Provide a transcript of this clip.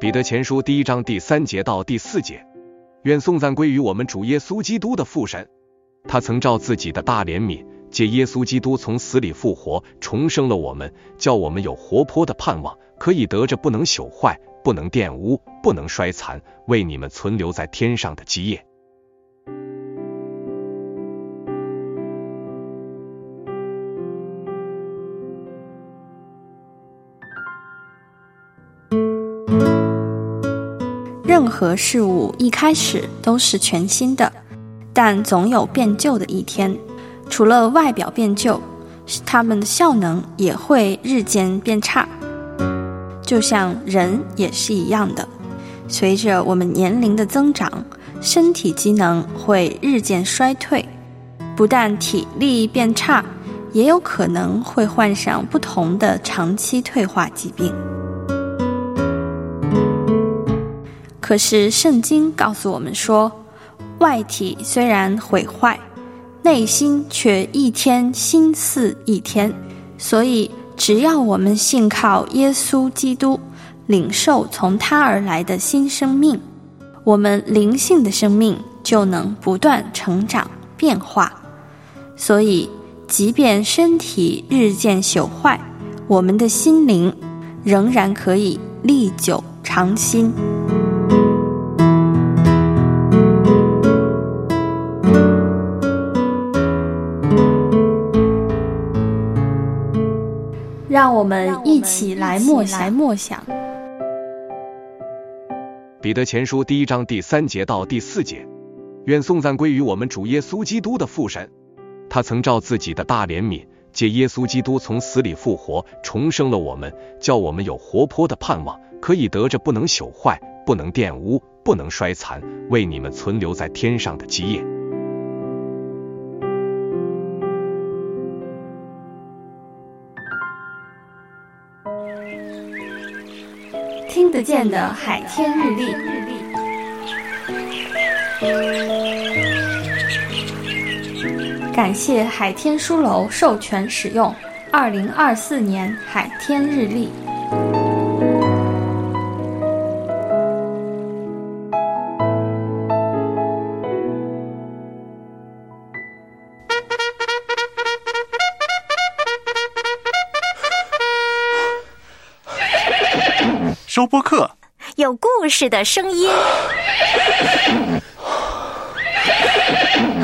彼得前书第一章第三节到第四节，愿颂赞归于我们主耶稣基督的父神。他曾照自己的大怜悯，借耶稣基督从死里复活，重生了我们，叫我们有活泼的盼望，可以得着不能朽坏、不能玷污、不能衰残，为你们存留在天上的基业。任何事物一开始都是全新的，但总有变旧的一天。除了外表变旧，它们的效能也会日渐变差。就像人也是一样的，随着我们年龄的增长，身体机能会日渐衰退，不但体力变差，也有可能会患上不同的长期退化疾病。可是圣经告诉我们说，外体虽然毁坏，内心却一天新似一天。所以，只要我们信靠耶稣基督，领受从他而来的新生命，我们灵性的生命就能不断成长变化。所以，即便身体日渐朽坏，我们的心灵仍然可以历久长新。让我们一起来默想默想。彼得前书第一章第三节到第四节，愿颂赞归于我们主耶稣基督的父神。他曾照自己的大怜悯，借耶稣基督从死里复活，重生了我们，叫我们有活泼的盼望，可以得着不能朽坏、不能玷污、不能衰残，为你们存留在天上的基业。听得见的海天日历，感谢海天书楼授权使用二零二四年海天日历。周播客。有故事的声音。